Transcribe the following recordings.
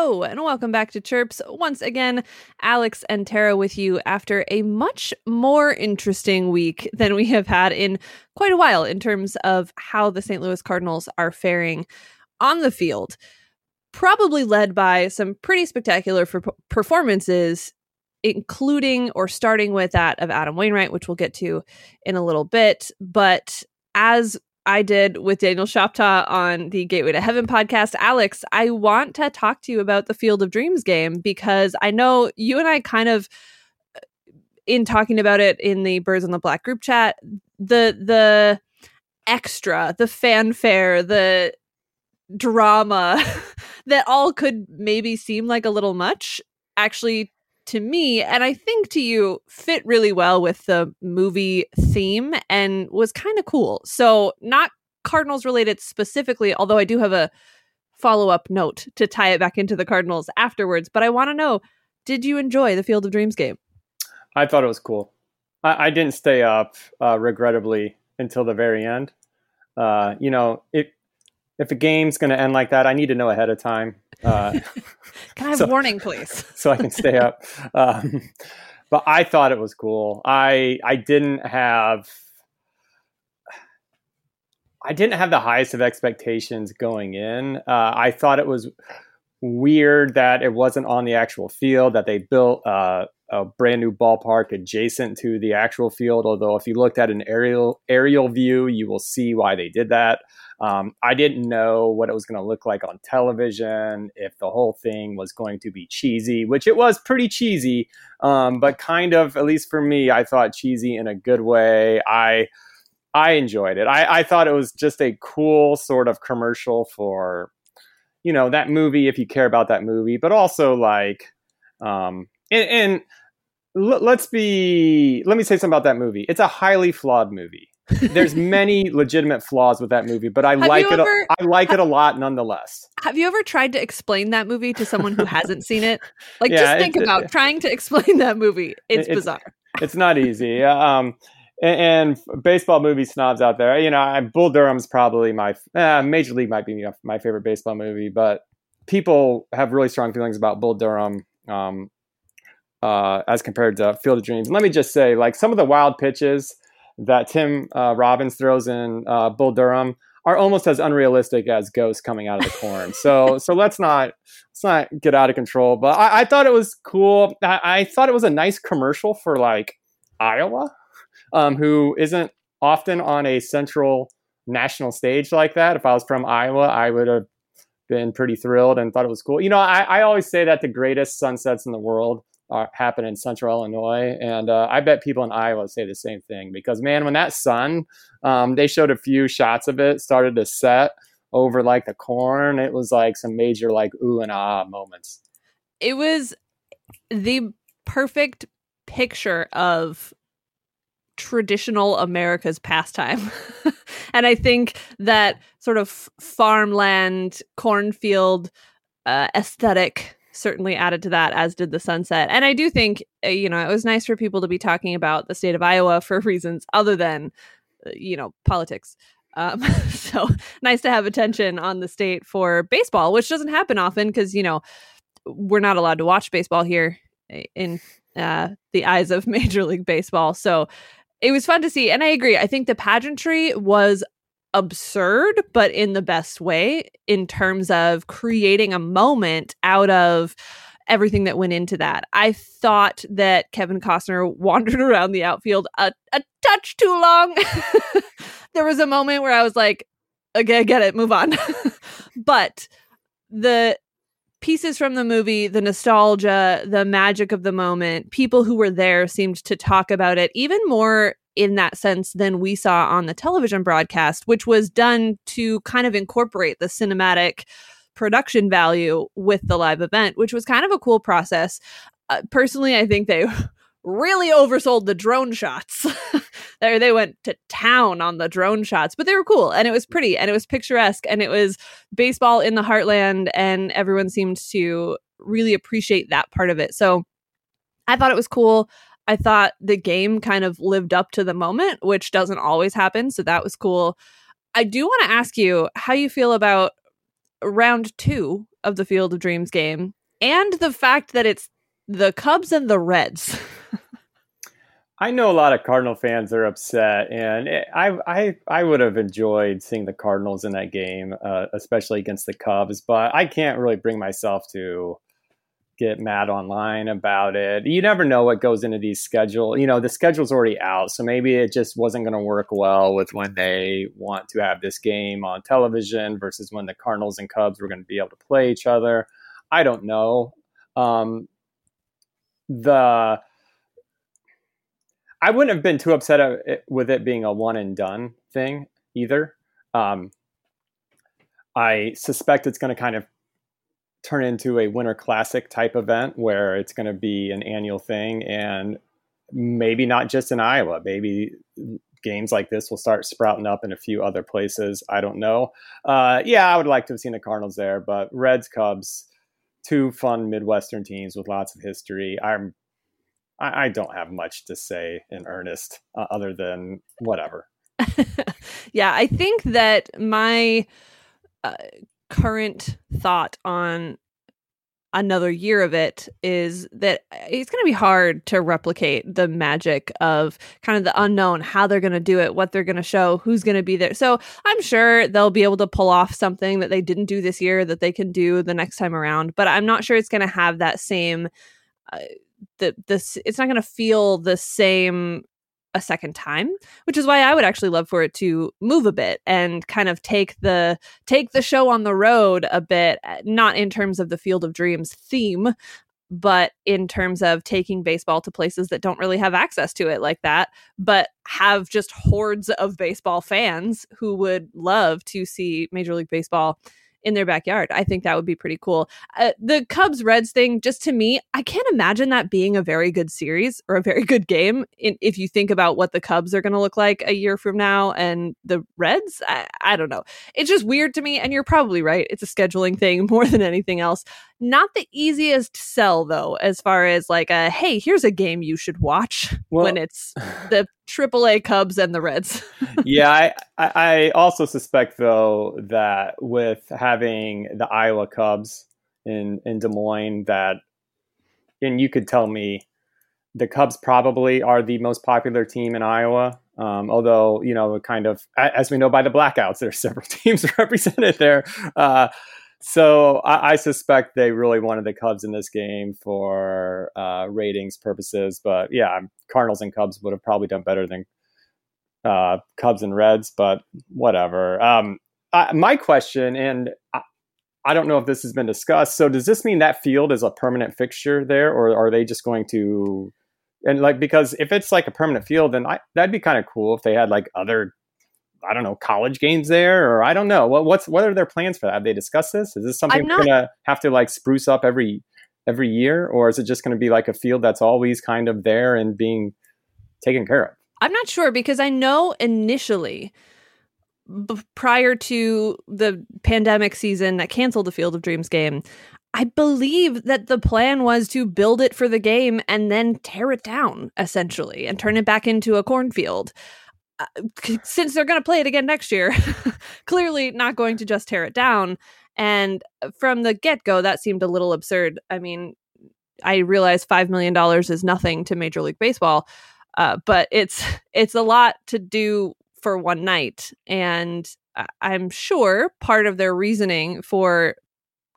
And welcome back to Chirps. Once again, Alex and Tara with you after a much more interesting week than we have had in quite a while in terms of how the St. Louis Cardinals are faring on the field. Probably led by some pretty spectacular for performances, including or starting with that of Adam Wainwright, which we'll get to in a little bit. But as I did with Daniel Shoptaw on the Gateway to Heaven podcast. Alex, I want to talk to you about the Field of Dreams game because I know you and I kind of uh, in talking about it in the Birds on the Black group chat, the the extra, the fanfare, the drama that all could maybe seem like a little much actually to me, and I think to you, fit really well with the movie theme and was kind of cool. So, not Cardinals related specifically, although I do have a follow up note to tie it back into the Cardinals afterwards. But I want to know did you enjoy the Field of Dreams game? I thought it was cool. I, I didn't stay up, uh, regrettably, until the very end. Uh, you know, it if a game's going to end like that, I need to know ahead of time. Uh, can I have so, warning, please? so I can stay up. Um, but I thought it was cool. I I didn't have I didn't have the highest of expectations going in. Uh, I thought it was weird that it wasn't on the actual field. That they built uh, a brand new ballpark adjacent to the actual field. Although if you looked at an aerial aerial view, you will see why they did that. Um, I didn't know what it was going to look like on television, if the whole thing was going to be cheesy, which it was pretty cheesy, um, but kind of, at least for me, I thought cheesy in a good way. I I enjoyed it. I, I thought it was just a cool sort of commercial for, you know, that movie if you care about that movie, but also like, um, and, and let's be, let me say something about that movie. It's a highly flawed movie there's many legitimate flaws with that movie, but I have like it. Ever, I like it a lot nonetheless. Have you ever tried to explain that movie to someone who hasn't seen it? Like, yeah, just think about it, trying to explain that movie. It's, it's bizarre. It's not easy. Um, and, and, baseball movie snobs out there, you know, I, Bull Durham's probably my uh, Major League might be my favorite baseball movie, but people have really strong feelings about Bull Durham. Um, uh, as compared to Field of Dreams. And let me just say, like some of the wild pitches that Tim uh, Robbins throws in uh, Bull Durham are almost as unrealistic as ghosts coming out of the corn. so so let's not let's not get out of control. But I, I thought it was cool. I, I, thought it was a nice commercial for like Iowa, um, who isn't often on a central national stage like that. If I was from Iowa, I would have been pretty thrilled and thought it was cool. You know, I, I always say that the greatest sunsets in the world uh, happen in central Illinois. And uh, I bet people in Iowa say the same thing because, man, when that sun, um, they showed a few shots of it, started to set over like the corn, it was like some major, like, ooh and ah moments. It was the perfect picture of traditional America's pastime. and I think that sort of farmland, cornfield uh, aesthetic certainly added to that, as did the sunset. And I do think, uh, you know, it was nice for people to be talking about the state of Iowa for reasons other than, uh, you know, politics. Um, so nice to have attention on the state for baseball, which doesn't happen often because, you know, we're not allowed to watch baseball here in uh, the eyes of Major League Baseball. So it was fun to see. And I agree. I think the pageantry was absurd, but in the best way in terms of creating a moment out of everything that went into that. I thought that Kevin Costner wandered around the outfield a, a touch too long. there was a moment where I was like, okay, I get it, move on. but the pieces from the movie, the nostalgia, the magic of the moment, people who were there seemed to talk about it even more in that sense than we saw on the television broadcast, which was done to kind of incorporate the cinematic production value with the live event, which was kind of a cool process. Uh, personally, I think they really oversold the drone shots. there they went to town on the drone shots, but they were cool and it was pretty and it was picturesque and it was baseball in the heartland and everyone seemed to really appreciate that part of it. So I thought it was cool. I thought the game kind of lived up to the moment, which doesn't always happen. So that was cool. I do want to ask you how you feel about round two of the Field of Dreams game and the fact that it's the Cubs and the Reds. I know a lot of Cardinal fans are upset, and I I I would have enjoyed seeing the Cardinals in that game, uh, especially against the Cubs. But I can't really bring myself to get mad online about it. You never know what goes into these schedule. You know, the schedule's already out, so maybe it just wasn't going to work well with when they want to have this game on television versus when the Cardinals and Cubs were going to be able to play each other. I don't know. Um, the I wouldn't have been too upset with it being a one and done thing either. Um, I suspect it's going to kind of turn into a winter classic type event where it's going to be an annual thing and maybe not just in Iowa. Maybe games like this will start sprouting up in a few other places. I don't know. Uh, yeah, I would like to have seen the Cardinals there, but Reds, Cubs, two fun Midwestern teams with lots of history. I'm I, don't have much to say in earnest uh, other than whatever. yeah, I think that my uh, current thought on another year of it is that it's going to be hard to replicate the magic of kind of the unknown, how they're going to do it, what they're going to show, who's going to be there. So I'm sure they'll be able to pull off something that they didn't do this year that they can do the next time around. But I'm not sure it's going to have that same. Uh, the this it's not going to feel the same a second time which is why i would actually love for it to move a bit and kind of take the take the show on the road a bit eh, not in terms of the field of dreams theme but in terms of taking baseball to places that don't really have access to it like that but have just hordes of baseball fans who would love to see major league baseball in their backyard. I think that would be pretty cool. Uh, the Cubs Reds thing, just to me, I can't imagine that being a very good series or a very good game. In, if you think about what the Cubs are going to look like a year from now and the Reds, I, I don't know. It's just weird to me. And you're probably right. It's a scheduling thing more than anything else. Not the easiest sell though, as far as like a hey, here's a game you should watch well, when it's the AAA Cubs and the Reds. yeah, I, I also suspect though that with having the Iowa Cubs in in Des Moines, that and you could tell me the Cubs probably are the most popular team in Iowa. Um, although you know, kind of as we know by the blackouts, there are several teams represented there. Uh, so I, I, suspect they really wanted the Cubs in this game for uh, ratings purposes. But yeah, Cardinals and Cubs would have probably done better than uh, Cubs and Reds. But whatever. Um, I, my question, and I, I don't know if this has been discussed. So does this mean that field is a permanent fixture there, or are they just going to? And like because if it's like a permanent field, then that'd be kind of cool if they had like other I don't know, college games there, or I don't know. What what's what are their plans for that? Have they discussed this? Is this something not, gonna have to like spruce up every every year, or is it just to be like a field that's always kind of there and being taken care of? I'm not sure because I know initially, b- prior to the pandemic season that canceled the Field of Dreams game, I believe that the plan was to build it for the game and then tear it down essentially and turn it back into a cornfield. Uh, since they're going to play it again next year, clearly not going to just tear it down. And uh, from the get go, that seemed a little absurd. I mean, I realize $5 million is nothing to Major League Baseball, uh, but it's it's a lot to do for one night. And I'm sure part of their reasoning for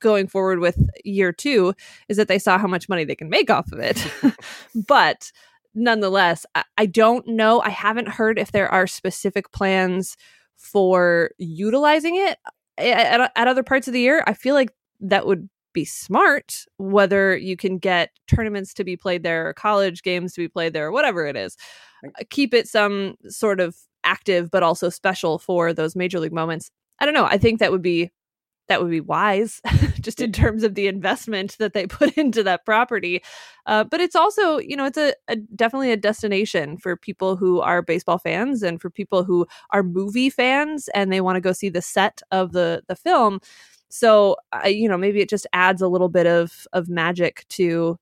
going forward with year two is that they saw how much money they can make off of it. but nonetheless, I, I don't know. I haven't heard if there are specific plans for utilizing it at, at, at other parts of the year. I feel like that would be smart whether you can get tournaments to be played there or college games to be played there or whatever it is uh, keep it some sort of active but also special for those major league moments i don't know i think that would be that would be wise just in terms of the investment that they put into that property. Uh, but it's also you know it's a, a, definitely a destination for people who are baseball fans and for people who are movie fans and they want to go see the set of the the film. So uh, you know maybe it just adds a little bit of of magic to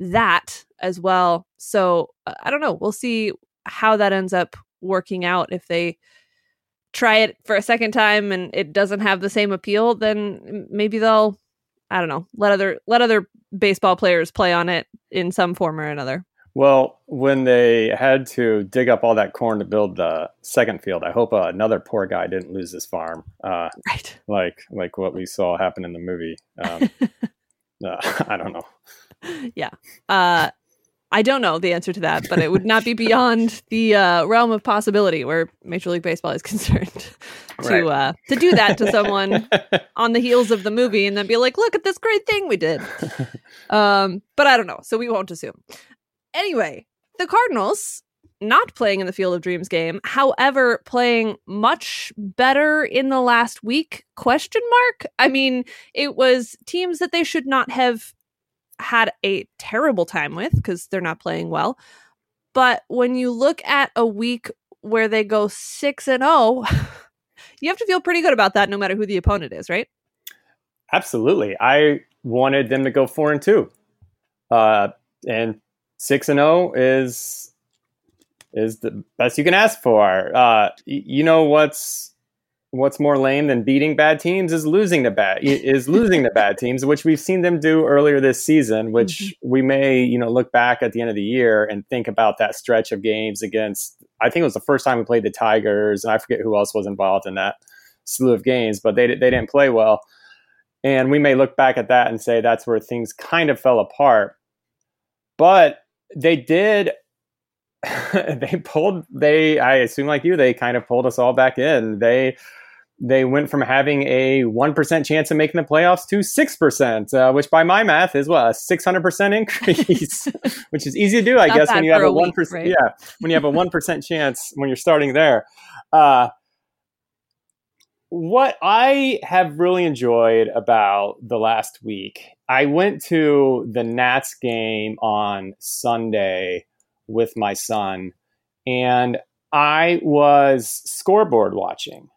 that as well. So uh, i don't know. We'll see how that ends up working out if they try it for a second time and it doesn't have the same appeal, then maybe they'll I don't know, let other let other baseball players play on it in some form or another. Well, when they had to dig up all that corn to build the second field, I hope uh, another poor guy didn't lose his farm. Uh, right. Like like what we saw happen in the movie. Um, uh, I don't know. Yeah. I don't know the answer to that, but it would not be beyond the uh, realm of possibility where Major League Baseball is concerned to right. uh, to do that to someone on the heels of the movie and then be like, "Look at this great thing we did." Um, but I don't know, so we won't assume. Anyway, the Cardinals not playing in the Field of Dreams game, however, playing much better in the last week? Question mark. I mean, it was teams that they should not have had a terrible time with because they're not playing well. But when you look at a week where they go 6 and 0, you have to feel pretty good about that no matter who the opponent is, right? Absolutely. I wanted them to go 4 and 2. Uh, and 6 and 0 is is the best you can ask for. Uh, you know what's what's more lame than beating bad teams is losing to bad is losing to bad teams, which we've seen them do earlier this season. Which mm-hmm. we may you know look back at the end of the year and think about that stretch of games against. I think it was the first time we played the Tigers, and I forget who else was involved in that slew of games, but they they didn't play well. And we may look back at that and say that's where things kind of fell apart. But they did they pulled they i assume like you they kind of pulled us all back in they they went from having a 1% chance of making the playoffs to 6%, uh, which by my math is what, a 600% increase, which is easy to do, I Not guess, when you have a, 1%. Week, right? Yeah, when you have a 1% chance when you're starting there. Uh, what I have really enjoyed about the last week, I went to the Nats game on Sunday with my son, and I was scoreboard watching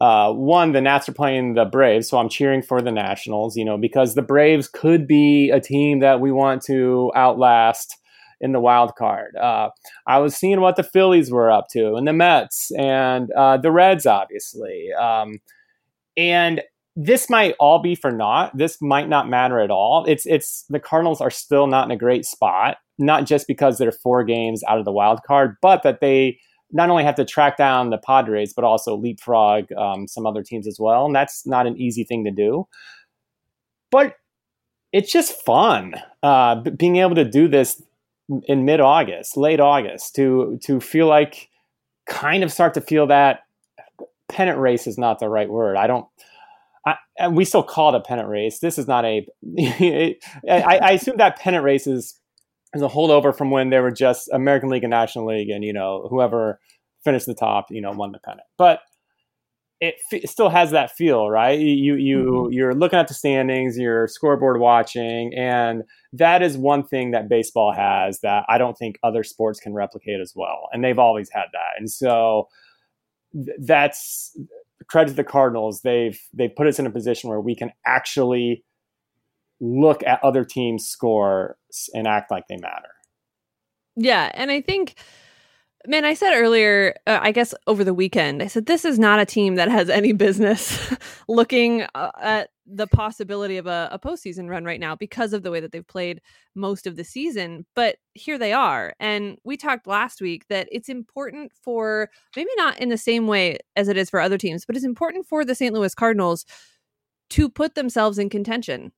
uh, one, the Nats are playing the Braves, so I'm cheering for the Nationals, you know, because the Braves could be a team that we want to outlast in the wild card. Uh, I was seeing what the Phillies were up to, and the Mets, and uh, the Reds, obviously. Um, and this might all be for naught. This might not matter at all. It's it's the Cardinals are still not in a great spot, not just because they're four games out of the wild card, but that they not only have to track down the Padres, but also leapfrog um, some other teams as well. And that's not an easy thing to do. But it's just fun uh, being able to do this in mid August, late August, to to feel like kind of start to feel that pennant race is not the right word. I don't. I, we still call it a pennant race. This is not a. I, I assume that pennant race is is a holdover from when they were just American League and National League, and you know whoever finished the top, you know, won the pennant. But it, f- still has that feel, right? You you mm-hmm. you're looking at the standings, you're scoreboard watching, and that is one thing that baseball has that I don't think other sports can replicate as well. And they've always had that, and so th- that's credit to the Cardinals. They've they've put us in a position where we can actually look at other teams' score and act like they matter. Yeah, and I think man, I said earlier, uh, I guess over the weekend, I said this is not a team that has any business looking uh, at the possibility of a, a postseason run right now because of the way that they've played most of the season. But here they are. And we talked last week that it's important for maybe not in the same way as it is for other teams, but it's important for the St. Louis Cardinals to put themselves in contention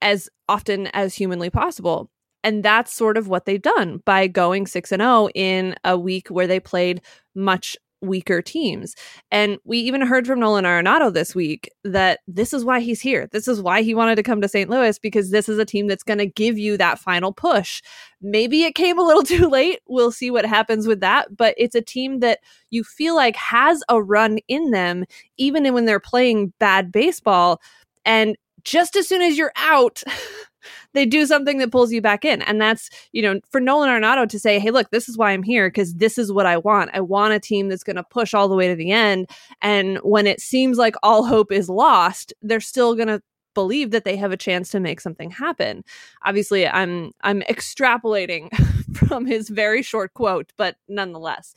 as often as humanly possible. And that's sort of what they've done by going 6 and 0 in a week where they played much weaker teams. And we even heard from Nolan Arenado this week that this is why he's here. This is why he wanted to come to St. Louis because this is a team that's going to give you that final push. Maybe it came a little too late. We'll see what happens with that, but it's a team that you feel like has a run in them even when they're playing bad baseball and just as soon as you're out, they do something that pulls you back in. And that's, you know, for Nolan Arenado to say, hey, look, this is why I'm here because this is what I want. I want a team that's going to push all the way to the end. And when it seems like all hope is lost, they're still going to believe that they have a chance to make something happen. Obviously, I'm I'm extrapolating from his very short quote, but nonetheless.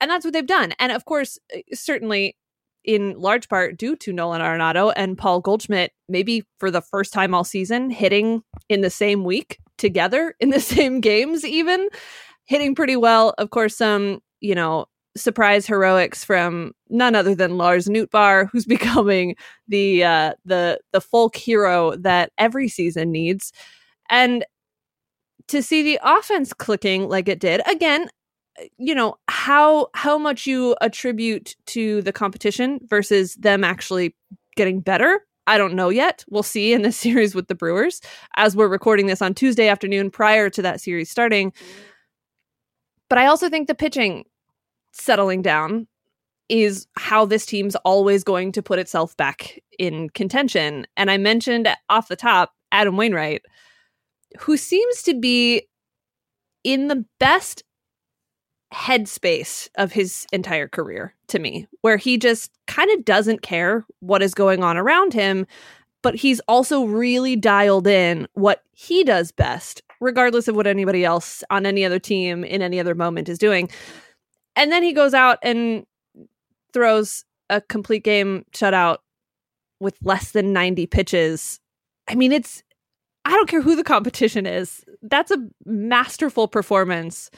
And that's what they've done. And of course, uh, certainly in large part due to Nolan Arenado and Paul Goldschmidt, maybe for the first time all season, hitting in the same week together in the same games, even hitting pretty well. Of course, some, you know, surprise heroics from none other than Lars Nootbaar, who's becoming the uh, the the folk hero that every season needs. And to see the offense clicking like it did again Uh, you know how how much you attribute to the competition versus them actually getting better i don't know yet. We'll see in this series with the brewers. As we're recording this on tuesday afternoon prior to that series starting. Mm-hmm. But i also think the pitching settling down is how this team's always going to put itself back in contention. And i mentioned off the top adam wainwright who seems to be in the best headspace of his entire career to me, where he just kind of doesn't care what is going on around him, but he's also really dialed in what he does best, regardless of what anybody else on any other team in any other moment is doing. And then he goes out and throws a complete game shutout with less than 90 pitches. I mean, it's I don't care who the competition is. That's a masterful performance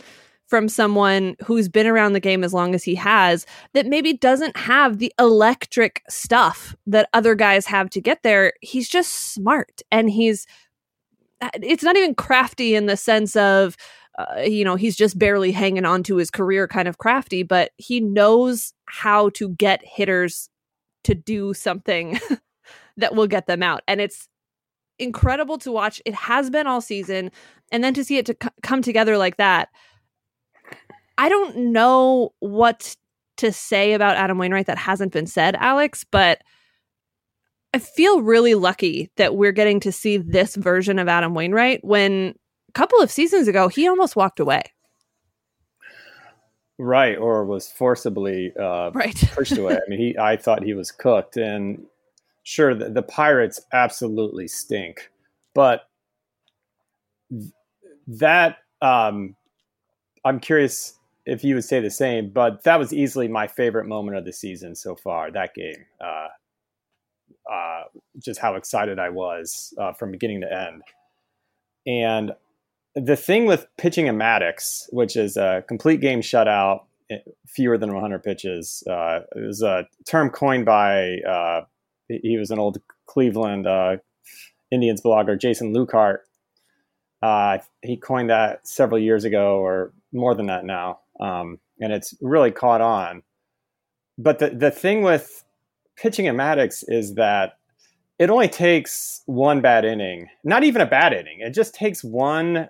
from someone who's been around the game as long as he has that maybe doesn't have the electric stuff that other guys have to get there. He's just smart and he's it's not even crafty in the sense of uh, you know he's just barely hanging on to his career kind of crafty but he knows how to get hitters to do something that will get them out and it's incredible to watch. It has been all season, and then to see it to c- come together like that. I don't know what to say about Adam Wainwright that hasn't been said, Alex, but I feel really lucky that we're getting to see this version of Adam Wainwright when a couple of seasons ago he almost walked away. Right, or was forcibly uh, right. pushed away. I mean, he I thought he was cooked, and sure, the, the Pirates absolutely stink, but that um, I'm curious if you would say the same. But that was easily my favorite moment of the season so far. That game, uh, uh, just how excited I was uh, from beginning to end, and the thing with pitching a Maddux, which is a complete game shutout, eh, fewer than 100 pitches, uh, a term coined by uh, he was an old Cleveland uh, Indians blogger, Jason Lukehart. Uh, he coined that several years ago, or more than that now, um, and it's really caught on. But the the thing with pitching at Maddux is that it only takes one bad inning, not even a bad inning. It just takes one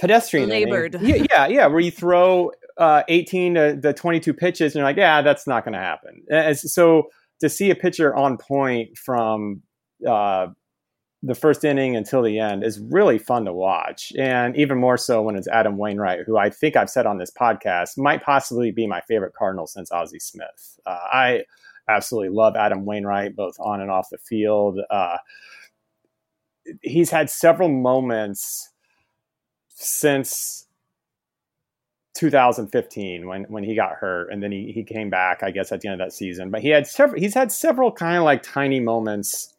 pedestrian labored. Inning. Yeah, yeah, yeah, where you throw uh, 18 to the 22 pitches, and you're like, yeah, that's not going to happen. And so to see a pitcher on point from uh, the first inning until the end is really fun to watch. And even more so when it's Adam Wainwright, who I think I've said on this podcast might possibly be my favorite Cardinal since Ozzie Smith. Uh, I absolutely love Adam Wainwright, both on and off the field. Uh, he's had several moments since 2015 when when he got hurt and then he, he came back i guess at the end of that season but he had several he's had several kind of like tiny moments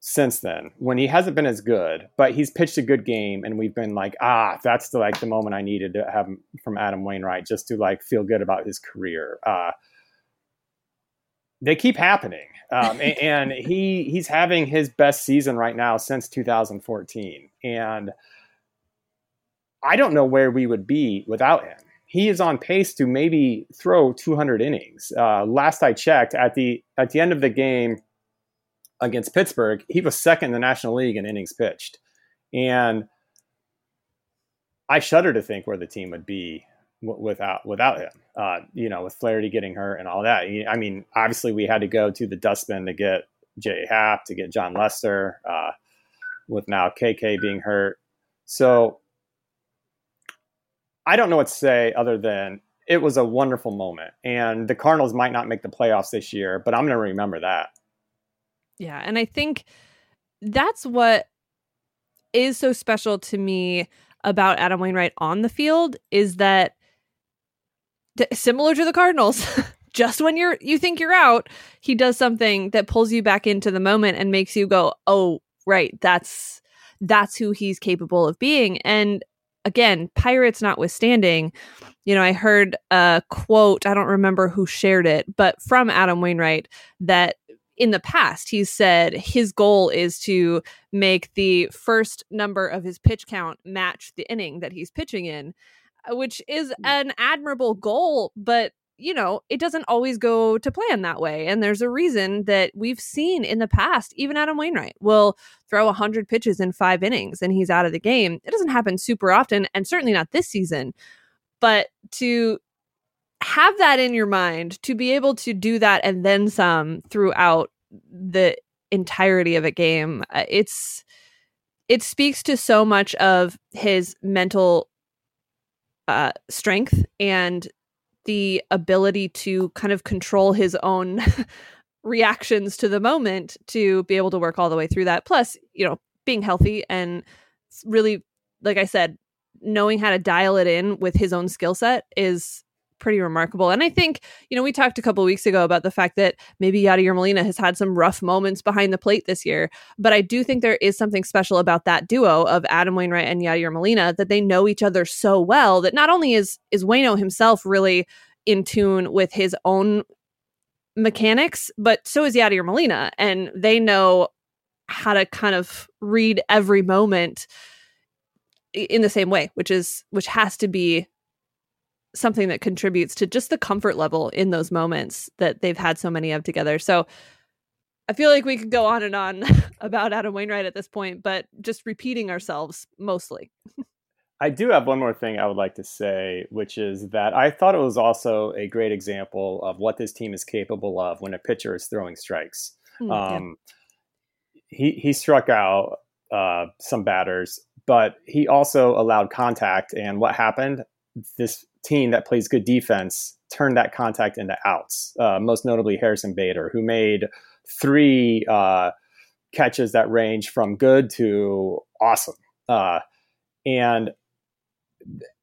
since then when he hasn't been as good but he's pitched a good game and we've been like ah that's the like the moment i needed to have from adam wainwright just to like feel good about his career uh, they keep happening um, and, and he he's having his best season right now since 2014 and I don't know where we would be without him. He is on pace to maybe throw 200 innings. Uh, last I checked, at the at the end of the game against Pittsburgh, he was second in the National League in innings pitched, and I shudder to think where the team would be without without him. Uh, you know, with Flaherty getting hurt and all that. I mean, obviously we had to go to the dustbin to get Jay Happ, to get Jon Lester, uh, with now KK being hurt. So I don't know what to say other than it was a wonderful moment. And the Cardinals might not make the playoffs this year, but I'm going to remember that. Yeah. And I think that's what is so special to me about Adam Wainwright on the field is that similar to the Cardinals, just when you're you think you're out, he does something that pulls you back into the moment and makes you go, "Oh, right, that's that's who he's capable of being." And again, Pirates notwithstanding, you know, I heard a quote, I don't remember who shared it, but from Adam Wainwright that in the past he's said his goal is to make the first number of his pitch count match the inning that he's pitching in, uh, which is hmm. an admirable goal, but you know, it doesn't always go to plan that way. And there's a reason that we've seen in the past, even Adam Wainwright will throw 100 pitches in five innings and he's out of the game. It doesn't happen super often, and certainly not this season. But to have that in your mind, to be able to do that and then some throughout the entirety of a game, uh, it's it speaks to so much of his mental uh, strength and the ability to kind of control his own reactions to the moment to be able to work all the way through that. Plus, you know, being healthy and really, like I said, knowing how to dial it in with his own skill set is pretty remarkable. And I think, you know, we talked a couple weeks ago about the fact that maybe Yadier Molina has had some rough moments behind the plate this year, but I do think there is something special about that duo of Adam Wainwright and Yadier Molina that they know each other so well that not only is is Wayno himself really in tune with his own mechanics, but so is Yadier Molina, and they know how to kind of read every moment in the same way, which is which has to be something that contributes to just the comfort level in those moments that they've had so many of together. So I feel like we could go on and on about Adam Wainwright at this point, but just repeating ourselves mostly. I do have one more thing I would like to say, which is that I thought it was also a great example of what this team is capable of when a pitcher is throwing strikes. Mm, um, yeah. He he struck out uh, some batters, but he also allowed contact. And what happened? This team that plays good defense turned that contact into outs. Uh, most notably, Harrison Bader, who made three uh, catches that range from good to awesome. Uh, and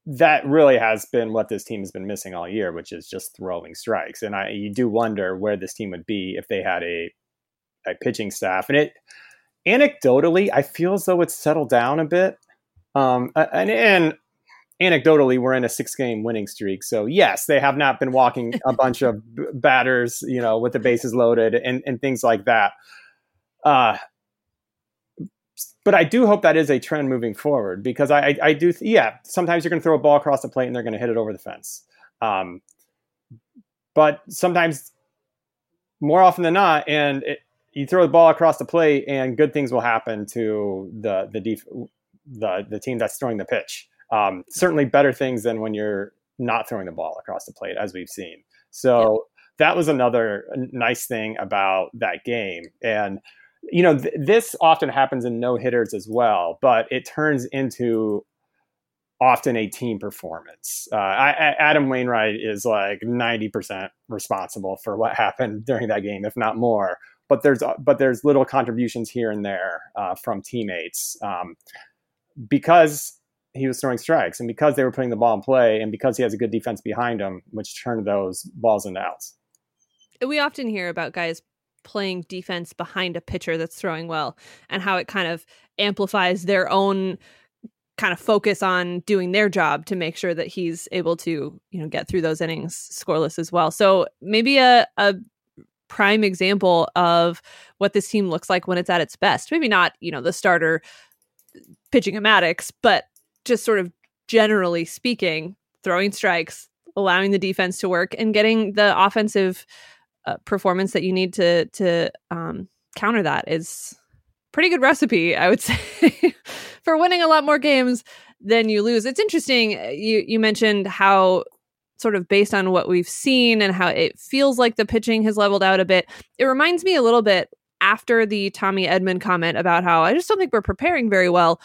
that really has been what this team has been missing all year, which is just throwing strikes. And I, you do wonder where this team would be if they had a, a pitching staff. And it, anecdotally, I feel as though it's settled down a bit. Um, and, and anecdotally, we're in a six game winning streak. So yes, they have not been walking a bunch of batters, you know, with the bases loaded and, and things like that. Uh, but I do hope that is a trend moving forward because I, I, I do, th- yeah, sometimes you're going to throw a ball across the plate and they're going to hit it over the fence. Um, but sometimes, more often than not, and it, you throw the ball across the plate and good things will happen to the the def- the the team that's throwing the pitch. Um, certainly better things than when you're not throwing the ball across the plate, as we've seen. So yeah. that was another nice thing about that game. And you know, th- this often happens in no hitters as well, but it turns into often a team performance. Uh, I, I, Adam Wainwright is like 90% responsible for what happened during that game, if not more. But there's but there's little contributions here and there uh, from teammates um, because he was throwing strikes. And because they were putting the ball in play and because he has a good defense behind him, which turned those balls into outs. We often hear about guys playing defense behind a pitcher that's throwing well and how it kind of amplifies their own kind of focus on doing their job to make sure that he's able to you know get through those innings scoreless as well. So maybe a, a prime example of what this team looks like when it's at its best. Maybe not you know the starter pitching Maddux but just sort of generally speaking throwing strikes allowing the defense to work and getting the offensive uh, performance that you need to to um, counter that is pretty good recipe, I would say, for winning a lot more games than you lose. It's interesting. Uh, you you mentioned how sort of based on what we've seen and how it feels like the pitching has leveled out a bit. It reminds me a little bit after the Tommy Edman comment about how I just don't think we're preparing very well.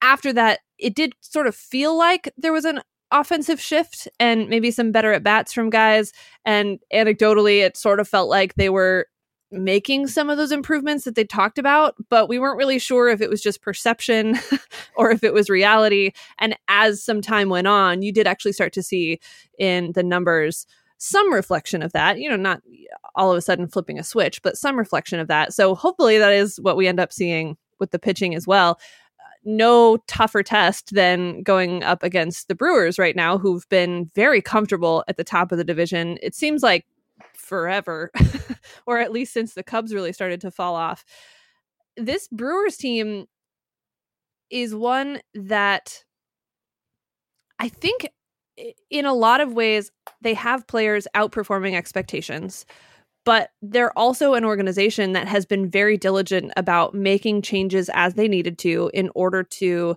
After that, it did sort of feel like there was an offensive shift and maybe some better at bats from guys. And anecdotally, it sort of felt like they were making some of those improvements that they talked about, but we weren't really sure if it was just perception or if it was reality. And as some time went on, you did actually start to see in the numbers some reflection of that. You know, not all of a sudden flipping a switch, but some reflection of that. So hopefully that is what we end up seeing with the pitching as well. No tougher test than going up against the Brewers right now, who've been very comfortable at the top of the division. It seems like forever, or at least since the Cubs really started to fall off. This Brewers team is one that I think in a lot of ways they have players outperforming expectations but they're also an organization that has been very diligent about making changes as they needed to in order to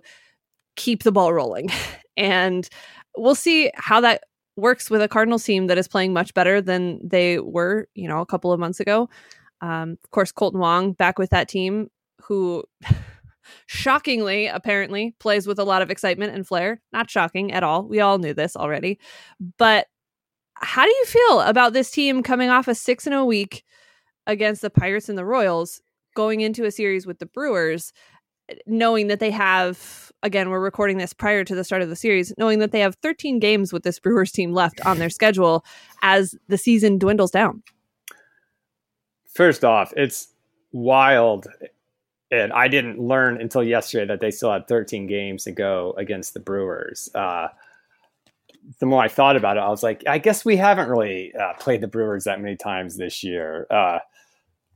keep the ball rolling and we'll see how that works with a cardinals team that is playing much better than they were you know a couple of months ago um, of course Kolten Wong back with that team who shockingly, apparently, plays with a lot of excitement and flair. Not shocking at all. We all knew this already. But how do you feel about this team coming off a 6 0 week against the Pirates and the Royals, going into a series with the Brewers, knowing that they have, again, we're recording this prior to the start of the series, knowing that they have 13 games with this Brewers team left on their schedule as the season dwindles down? First off, it's wild and I didn't learn until yesterday that they still had 13 games to go against the Brewers. Uh, the more I thought about it, I was like, I guess we haven't really uh, played the Brewers that many times this year. Uh,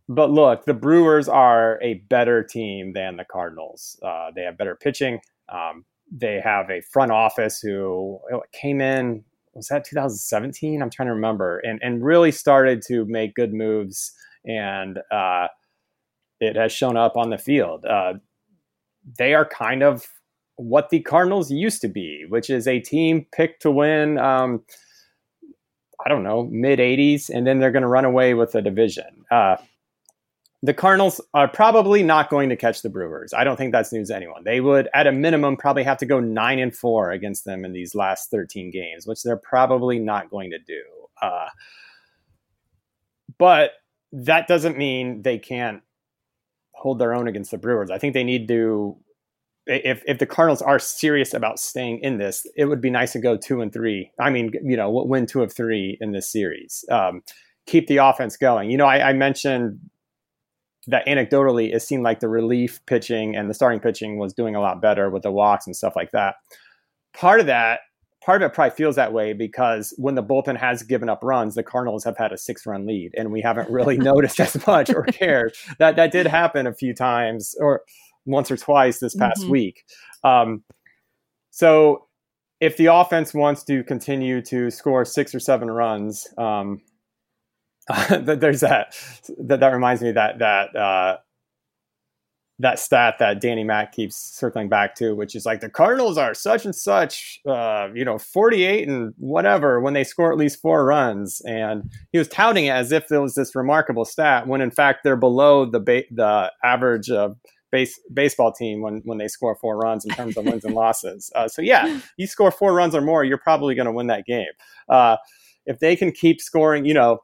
but look, the Brewers are a better team than the Cardinals. Uh, they have better pitching. Um, they have a front office who came in was that 2017? I'm trying to remember, and and really started to make good moves and uh, it has shown up on the field. Uh, they are kind of what the Cardinals used to be, which is a team picked to win. Um, I don't know, mid 80s, and then they're going to run away with the division. Uh, the Cardinals are probably not going to catch the Brewers. I don't think that's news to anyone. They would, at a minimum, probably have to go nine and four against them in these last 13 games, which they're probably not going to do. Uh, but that doesn't mean they can't hold their own against the Brewers. I think they need to. If if the Cardinals are serious about staying in this, it would be nice to go two and three. I mean, you know, win two of three in this series. Um, keep the offense going. You know, I, I mentioned that anecdotally, it seemed like the relief pitching and the starting pitching was doing a lot better with the walks and stuff like that. Part of that part of it probably feels that way because when the bullpen has given up runs, the Cardinals have had a six run lead, and we haven't really noticed as much or cared. That that did happen a few times, or once or twice this past mm-hmm. week. Um, so if the offense wants to continue to score six or seven runs, um, there's that, that. That reminds me that that uh, that stat that Danny Mac keeps circling back to, which is like the Cardinals are such and such, uh, you know, 48 and whatever when they score at least four runs. And he was touting it as if it was this remarkable stat when in fact they're below the ba- the average of base baseball team when when they score four runs in terms of wins and losses. Uh, so yeah, you score four runs or more, you're probably going to win that game. Uh, if they can keep scoring, you know,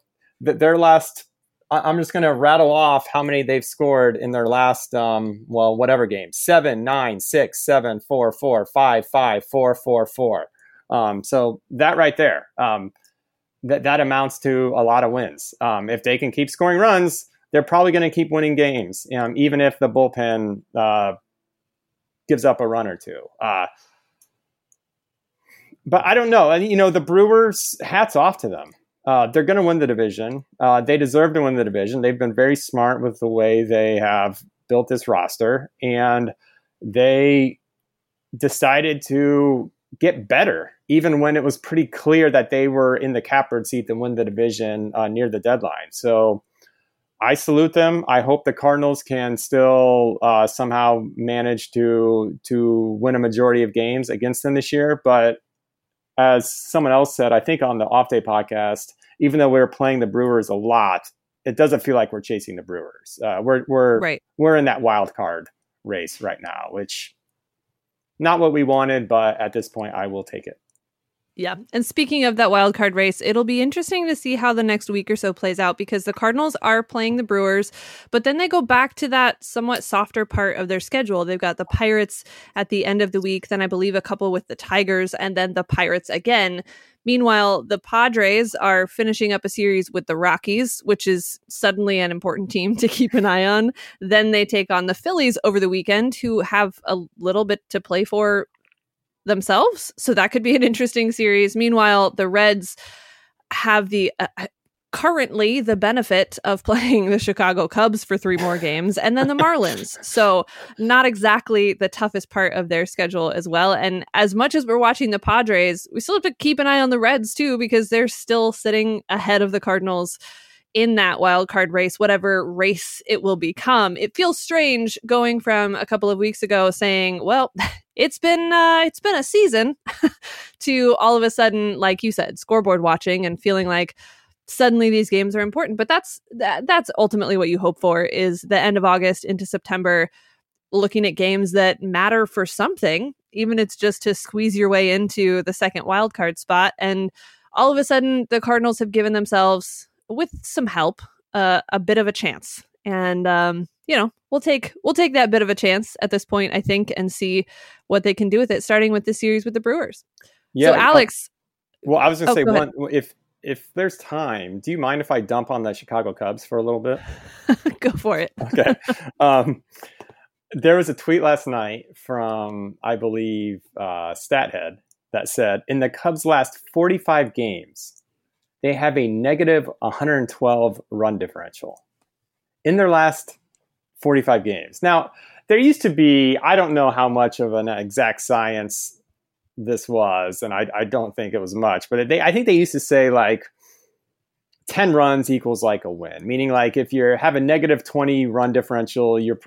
th- their last I'm just going to rattle off how many they've scored in their last, um, well, whatever game: seven, nine, six, seven, four, four, five, five, four, four, four. Um, so that right there, um, that that amounts to a lot of wins. Um, if they can keep scoring runs, they're probably going to keep winning games, um, even if the bullpen uh, gives up a run or two. Uh, but I don't know. You know, the Brewers, hats off to them. Uh, they're going to win the division. Uh, they deserve to win the division. They've been very smart with the way they have built this roster, and they decided to get better, even when it was pretty clear that they were in the catbird seat to win the division uh, near the deadline. So I salute them. I hope the Cardinals can still uh, somehow manage to to win a majority of games against them this year, but as someone else said, I think on the off day podcast, even though we are playing the Brewers a lot, it doesn't feel like we're chasing the Brewers. Uh, we're we're right. we're in that wild card race right now, which not what we wanted, but at this point, I will take it. Yeah. And speaking of that wild card race, it'll be interesting to see how the next week or so plays out because the Cardinals are playing the Brewers, but then they go back to that somewhat softer part of their schedule. They've got the Pirates at the end of the week, then I believe a couple with the Tigers, and then the Pirates again Meanwhile, the Padres are finishing up a series with the Rockies, which is suddenly an important team to keep an eye on. Then they take on the Phillies over the weekend, who have a little bit to play for themselves. So that could be an interesting series. Meanwhile, the Reds have the uh, currently the benefit of playing the Chicago Cubs for three more games and then the Marlins. so, not exactly the toughest part of their schedule as well. And as much as we're watching the Padres, we still have to keep an eye on the Reds too, because they're still sitting ahead of the Cardinals in that wild card race, whatever race it will become. It feels strange going from a couple of weeks ago saying, well, it's been uh, it's been a season to all of a sudden, like you said, scoreboard watching and feeling like suddenly these games are important but that's that, that's ultimately what you hope for is the end of august into september looking at games that matter for something even it's just to squeeze your way into the second wild card spot and all of a sudden the cardinals have given themselves with some help uh, a bit of a chance and um, you know we'll take we'll take that bit of a chance at this point i think and see what they can do with it starting with this series with the brewers yeah, so alex well i was going to oh, say one if if there's time, do you mind if I dump on the Chicago Cubs for a little bit? Go for it. okay. Um, there was a tweet last night from, I believe, uh, StatHead that said in the Cubs' last 45 games, they have a negative 112 run differential in their last 45 games. Now, there used to be, I don't know how much of an exact science this was, and I, I don't think it was much, but they, I think they used to say like 10 runs equals like a win, meaning like if you have a negative 20 run differential, you're,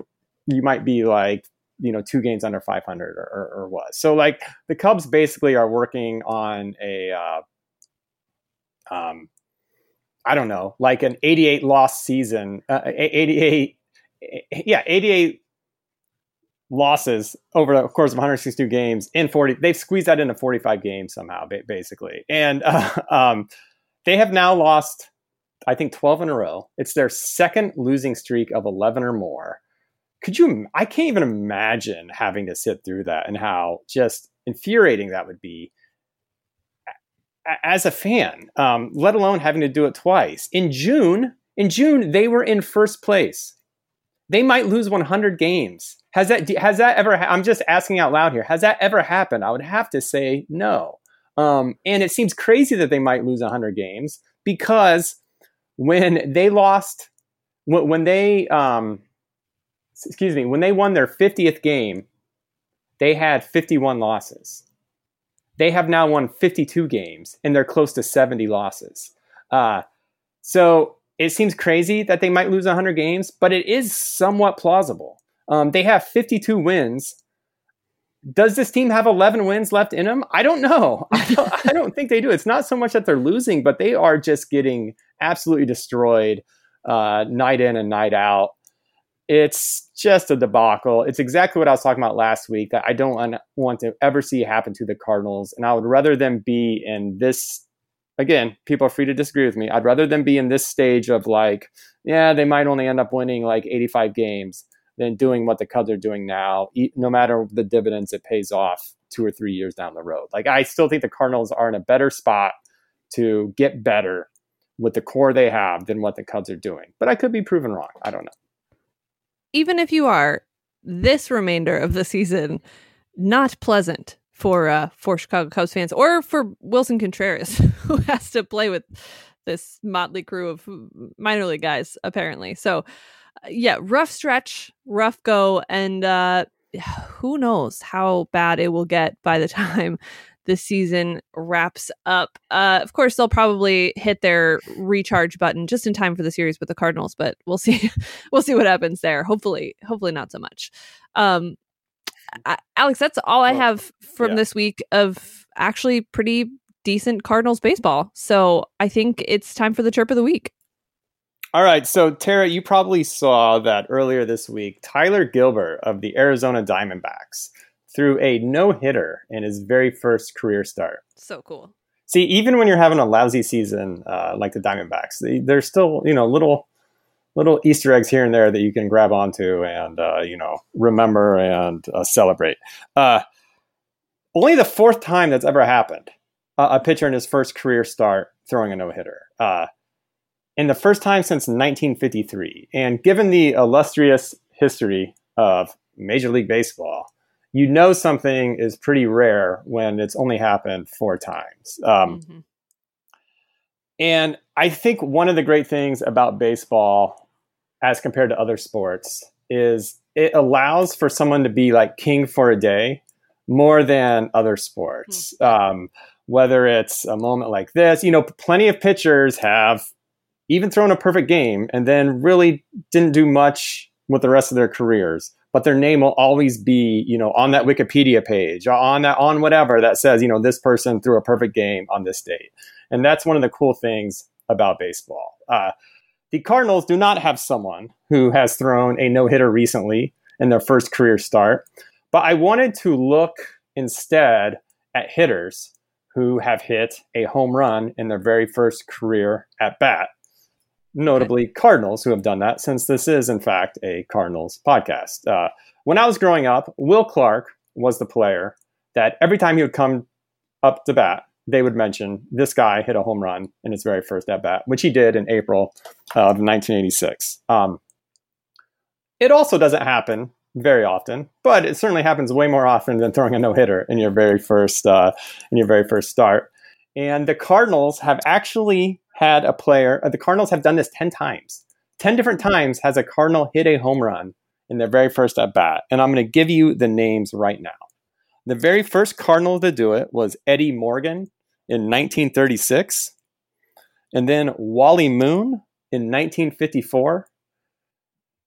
you might be like, you know, two games under 500 or, or, or. So like the Cubs basically are working on a, uh, um, I don't know, like an 88 loss season, uh, 88, yeah, 88 losses over the course of 162 games in 40 they've squeezed that into 45 games somehow basically. And uh, um, they have now lost i think 12 in a row. It's their second losing streak of 11 or more. Could you i can't even imagine having to sit through that and how just infuriating that would be as a fan um, let alone having to do it twice in june in june they were in first place they might lose 100 games has that has that ever? Ha- I'm just asking out loud here. Has that ever happened? I would have to say no. Um, and it seems crazy that they might lose 100 games because when they lost, when, when they, um, excuse me, when they won their 50th game, they had 51 losses. They have now won 52 games and they're close to 70 losses. Uh, so it seems crazy that they might lose 100 games, but it is somewhat plausible. Um, they have 52 wins. Does this team have 11 wins left in them? I don't know. I don't, I don't think they do. It's not so much that they're losing, but they are just getting absolutely destroyed uh, night in and night out. It's just a debacle. It's exactly what I was talking about last week I don't want to ever see happen to the Cardinals. And I would rather them be in this again, people are free to disagree with me. I'd rather them be in this stage of like, yeah, they might only end up winning like 85 games than doing what the Cubs are doing now, no matter the dividends it pays off two or three years down the road. Like I still think the Cardinals are in a better spot to get better with the core they have than what the Cubs are doing. But I could be proven wrong. I don't know. Even if you are, this remainder of the season not pleasant for uh, for Chicago Cubs fans or for Willson Contreras, who has to play with this motley crew of minor league guys, apparently. So yeah, rough stretch, rough go, and uh, who knows how bad it will get by the time the season wraps up. Uh, of course, they'll probably hit their recharge button just in time for the series with the Cardinals, but we'll see. we'll see what happens there. Hopefully, hopefully not so much. Um, I, Alex, that's all I have from yeah. this week of actually pretty decent Cardinals baseball. So I think it's time for the chirp of the week. All right, so Tara, you probably saw that earlier this week. Tyler Gilbert of the Arizona Diamondbacks threw a no hitter in his very first career start. So cool. See, even when you're having a lousy season uh, like the Diamondbacks, there's still you know little little Easter eggs here and there that you can grab onto and uh, you know remember and uh, celebrate. Uh, only the fourth time that's ever happened a pitcher in his first career start throwing a no hitter. Uh, in the first time since 1953. And given the illustrious history of Major League Baseball, you know something is pretty rare when it's only happened four times. Um, mm-hmm. And I think one of the great things about baseball, as compared to other sports, is it allows for someone to be like king for a day more than other sports. Mm-hmm. Um, whether it's a moment like this, you know, plenty of pitchers have even thrown a perfect game and then really didn't do much with the rest of their careers but their name will always be, you know, on that Wikipedia page, on that, on whatever that says, you know, this person threw a perfect game on this date. And that's one of the cool things about baseball. Uh, the Cardinals do not have someone who has thrown a no hitter recently in their first career start, but I wanted to look instead at hitters who have hit a home run in their very first career at bat notably okay. Cardinals who have done that, since this is, in fact, a Cardinals podcast. Uh, when I was growing up, Will Clark was the player that every time he would come up to bat, they would mention this guy hit a home run in his very first at bat, which he did in April of 1986. Um, it also doesn't happen very often, but it certainly happens way more often than throwing a no hitter in your very first uh, in your very first start. And the Cardinals have actually had a player, uh, the Cardinals have done this 10 times. 10 different times has a Cardinal hit a home run in their very first at bat. And I'm going to give you the names right now. The very first Cardinal to do it was Eddie Morgan in 1936. And then Wally Moon in 1954.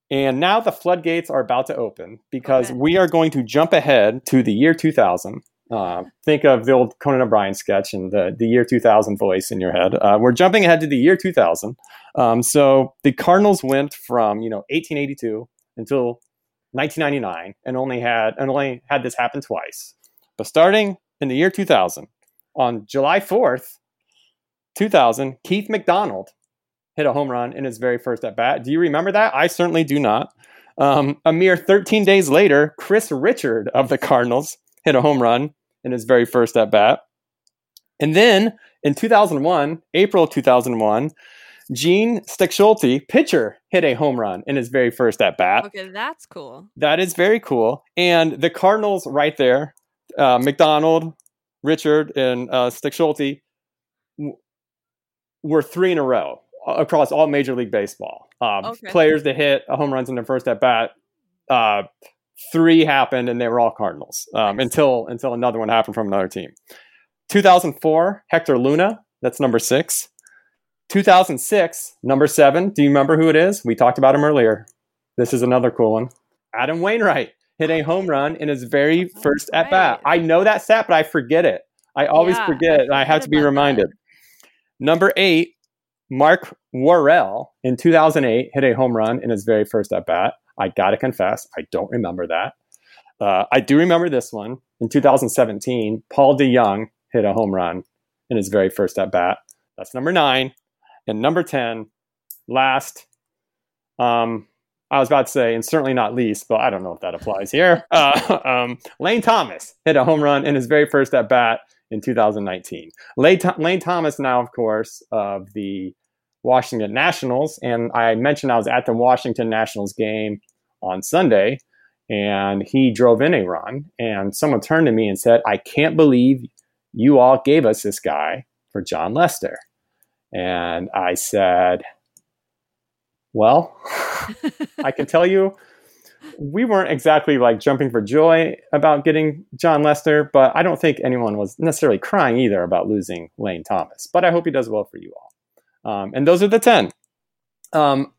And now the floodgates are about to open because okay. we are going to jump ahead to the year 2000 uh, think of the old Conan O'Brien sketch and the, the year 2000 voice in your head. Uh, we're jumping ahead to the year 2000. Um, so the Cardinals went from you know 1882 until 1999 and only had and only had this happen twice. But starting in the year 2000, on July 4th, 2000, Keith McDonald hit a home run in his very first at bat. Do you remember that? I certainly do not. Um, a mere 13 days later, Chris Richard of the Cardinals hit a home run in his very first at bat. And then in 2001, April 2001, Gene Stechschulte, pitcher, hit a home run in his very first at bat. Okay, that's cool. That is very cool. And the Cardinals, right there, uh, McDonald, Richard, and uh, Stechschulte, w- were three in a row across all Major League Baseball. Um, okay. Players that hit home runs in their first at bat. Uh, three happened and they were all Cardinals um, nice. until until another one happened from another team. 2004, Hector Luna, that's number six. 2006, number seven. Do you remember who it is? We talked about him earlier. This is another cool one. Adam Wainwright hit a home run in his very first right. at bat. I know that stat, but I forget it. I always yeah, forget, I I have to be reminded. That. Number eight, Mark Worrell in 2008 hit a home run in his very first at bat. I gotta confess, I don't remember that. Uh, I do remember this one in 2017. Paul DeJong hit a home run in his very first at bat. That's number nine. And number 10, last, um, I was about to say, and certainly not least, but I don't know if that applies here. Uh, um, Lane Thomas hit a home run in his very first at bat in 2019. Lane, Lane Thomas, now, of course, of the Washington Nationals. And I mentioned I was at the Washington Nationals game on Sunday, and he drove in a run. And someone turned to me and said, I can't believe you all gave us this guy for Jon Lester. And I said, Well, I can tell you, we weren't exactly like jumping for joy about getting Jon Lester, but I don't think anyone was necessarily crying either about losing Lane Thomas. But I hope he does well for you all. Um, and those are the 10. Um,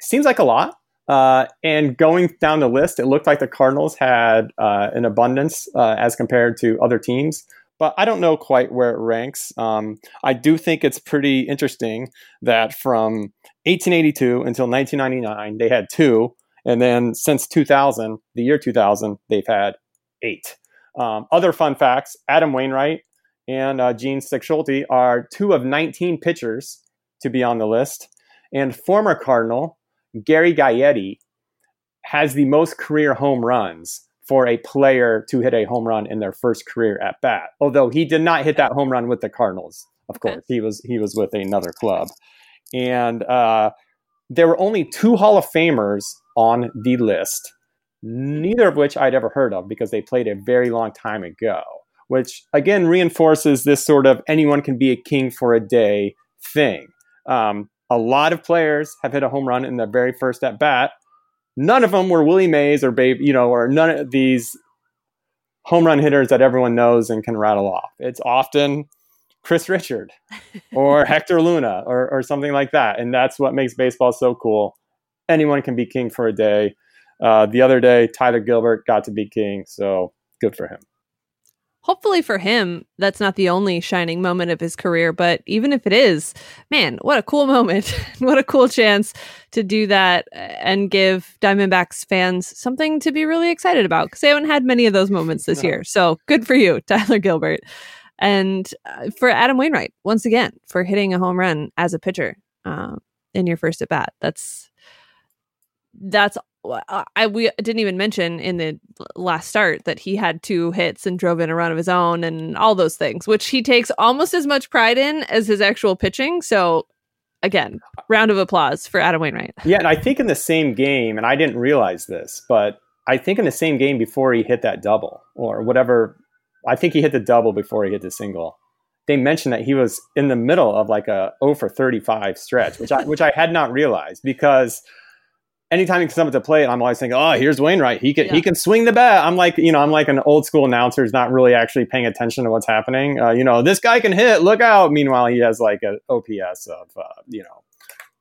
seems like a lot. Uh, and going down the list, it looked like the Cardinals had uh, an abundance uh, as compared to other teams. But I don't know quite where it ranks. Um, I do think it's pretty interesting that from 1882 until 1999, they had two. And then since 2000, the year 2000, they've had eight. Um, other fun facts Adam Wainwright and uh, Gene Stechschulte are two of 19 pitchers to be on the list. And former Cardinal Gary Gaetti has the most career home runs for a player to hit a home run in their first career at bat. Although he did not hit that home run with the Cardinals, of course. He was he was with another club. And uh, there were only two Hall of Famers on the list, neither of which I'd ever heard of because they played a very long time ago, which again reinforces this sort of anyone can be a king for a day thing. Um, a lot of players have hit a home run in their very first at bat. None of them were Willie Mays or Babe, you know, or none of these home run hitters that everyone knows and can rattle off. It's often Chris Richard or Hector Luna or, or something like that. And that's what makes baseball so cool. Anyone can be king for a day. Uh, the other day, Tyler Gilbert got to be king. So good for him hopefully for him, that's not the only shining moment of his career. But even if it is, man, what a cool moment. what a cool chance to do that and give Diamondbacks fans something to be really excited about because they haven't had many of those moments this no. year. So good for you, Tyler Gilbert. And uh, for Adam Wainwright, once again, for hitting a home run as a pitcher uh, in your first at bat. That's that's I we didn't even mention in the last start that he had two hits and drove in a run of his own and all those things, which he takes almost as much pride in as his actual pitching. So again, round of applause for Adam Wainwright. Yeah, and I think in the same game, and I didn't realize this, but I think in the same game before he hit that double or whatever, I think he hit the double before he hit the single. They mentioned that he was in the middle of like a 0 for 35 stretch, which I which I had not realized because anytime he comes up to play, I'm always thinking, oh, here's Wainwright. He can yeah. he can swing the bat. I'm like, you know, I'm like an old school announcer who's not really actually paying attention to what's happening. Uh, you know, this guy can hit. Look out! Meanwhile, he has like an OPS of uh, you know.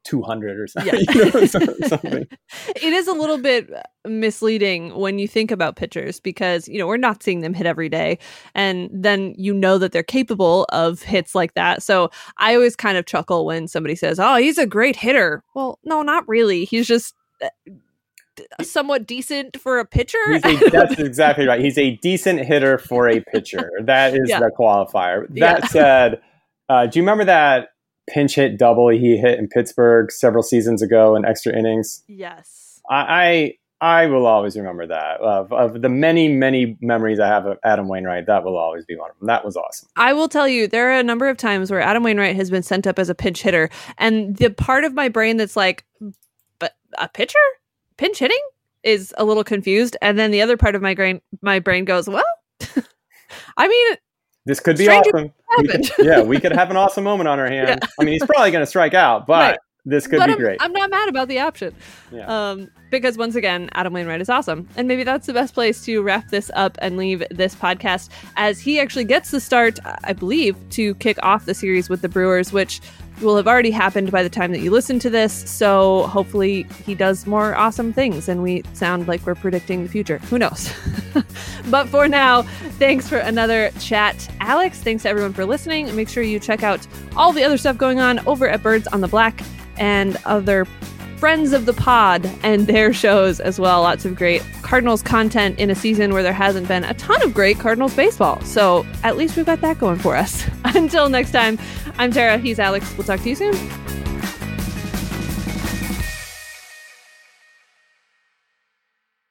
200 or something. Yeah. you know, something. it is a little bit misleading when you think about pitchers because, you know, we're not seeing them hit every day. And then you know that they're capable of hits like that. So I always kind of chuckle when somebody says, oh, he's a great hitter. Well, no, not really. He's just somewhat decent for a pitcher. A, that's exactly right. He's a decent hitter for a pitcher. That is yeah. the qualifier. That yeah. said, uh, do you remember that pinch hit double he hit in Pittsburgh several seasons ago in extra innings? Yes. I I, I will always remember that. Of, of the many, many memories I have of Adam Wainwright, that will always be one of them. That was awesome. I will tell you, there are a number of times where Adam Wainwright has been sent up as a pinch hitter, and the part of my brain that's like, a pitcher? Pinch hitting is a little confused. And then the other part of my brain my brain goes well i mean this could be awesome. we could, yeah we could have an awesome moment on our hands. Yeah. i mean he's probably going to strike out but right. this could but be I'm, great. I'm not mad about the option. Yeah. um, because once again adam wainwright is awesome. And maybe that's the best place to wrap this up and leave this podcast as he actually gets the start i believe to kick off the series with the brewers which will have already happened by the time that you listen to this. So hopefully he does more awesome things and we sound like we're predicting the future. Who knows? but for now, thanks for another chat. Alex, thanks to everyone for listening. Make sure you check out all the other stuff going on over at Birds on the Black and other friends of the pod and their shows as well. Lots of great Cardinals content in a season where there hasn't been a ton of great Cardinals baseball. So at least we've got that going for us. Until next time, I'm Tara. He's Alex. We'll talk to you soon.